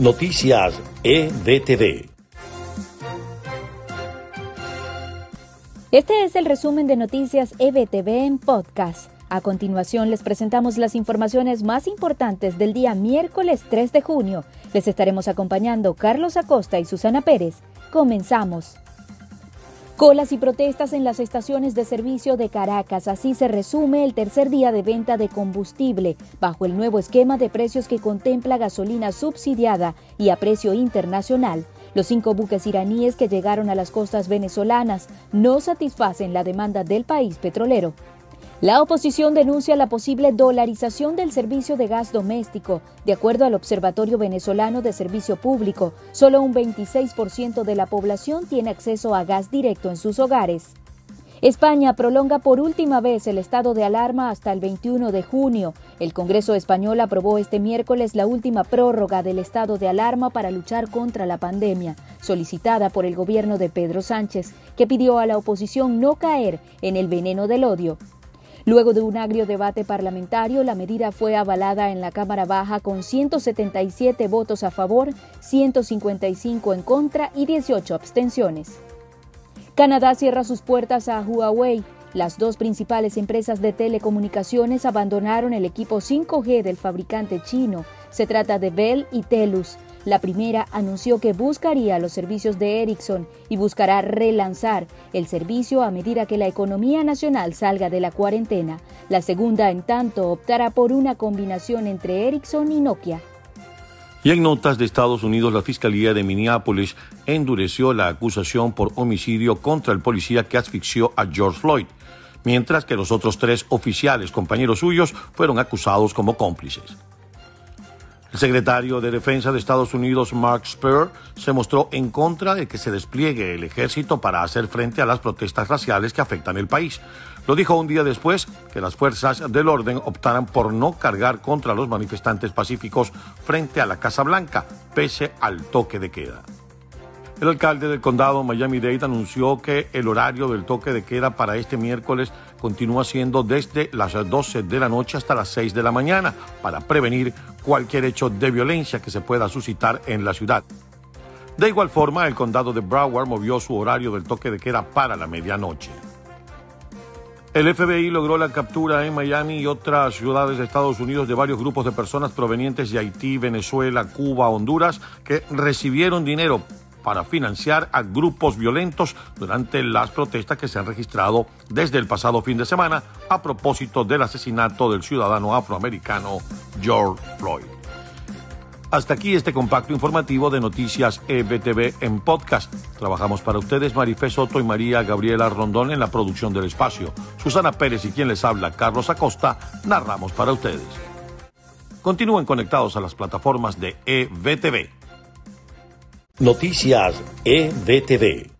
Noticias EBTV. Este es el resumen de Noticias EBTV en podcast. A continuación les presentamos las informaciones más importantes del día miércoles 3 de junio. Les estaremos acompañando Carlos Acosta y Susana Pérez. Comenzamos. Colas y protestas en las estaciones de servicio de Caracas. Así se resume el tercer día de venta de combustible bajo el nuevo esquema de precios que contempla gasolina subsidiada y a precio internacional. Los cinco buques iraníes que llegaron a las costas venezolanas no satisfacen la demanda del país petrolero. La oposición denuncia la posible dolarización del servicio de gas doméstico. De acuerdo al Observatorio Venezolano de Servicio Público, solo un 26% de la población tiene acceso a gas directo en sus hogares. España prolonga por última vez el estado de alarma hasta el 21 de junio. El Congreso español aprobó este miércoles la última prórroga del estado de alarma para luchar contra la pandemia, solicitada por el gobierno de Pedro Sánchez, que pidió a la oposición no caer en el veneno del odio. Luego de un agrio debate parlamentario, la medida fue avalada en la Cámara Baja con 177 votos a favor, 155 en contra y 18 abstenciones. Canadá cierra sus puertas a Huawei. Las dos principales empresas de telecomunicaciones abandonaron el equipo 5G del fabricante chino. Se trata de Bell y Telus. La primera anunció que buscaría los servicios de Ericsson y buscará relanzar el servicio a medida que la economía nacional salga de la cuarentena. La segunda, en tanto, optará por una combinación entre Ericsson y Nokia. Y en notas de Estados Unidos, la Fiscalía de Minneapolis endureció la acusación por homicidio contra el policía que asfixió a George Floyd, mientras que los otros tres oficiales, compañeros suyos, fueron acusados como cómplices. El secretario de Defensa de Estados Unidos, Mark Spur, se mostró en contra de que se despliegue el ejército para hacer frente a las protestas raciales que afectan el país. Lo dijo un día después que las fuerzas del orden optaran por no cargar contra los manifestantes pacíficos frente a la Casa Blanca, pese al toque de queda. El alcalde del condado Miami-Dade anunció que el horario del toque de queda para este miércoles continúa siendo desde las 12 de la noche hasta las 6 de la mañana para prevenir cualquier hecho de violencia que se pueda suscitar en la ciudad. De igual forma, el condado de Broward movió su horario del toque de queda para la medianoche. El FBI logró la captura en Miami y otras ciudades de Estados Unidos de varios grupos de personas provenientes de Haití, Venezuela, Cuba, Honduras, que recibieron dinero para financiar a grupos violentos durante las protestas que se han registrado desde el pasado fin de semana a propósito del asesinato del ciudadano afroamericano George Floyd. Hasta aquí este compacto informativo de Noticias EBTV en podcast. Trabajamos para ustedes Marifé Soto y María Gabriela Rondón en la producción del espacio. Susana Pérez y quien les habla, Carlos Acosta, narramos para ustedes. Continúen conectados a las plataformas de EBTV. Noticias EBTV.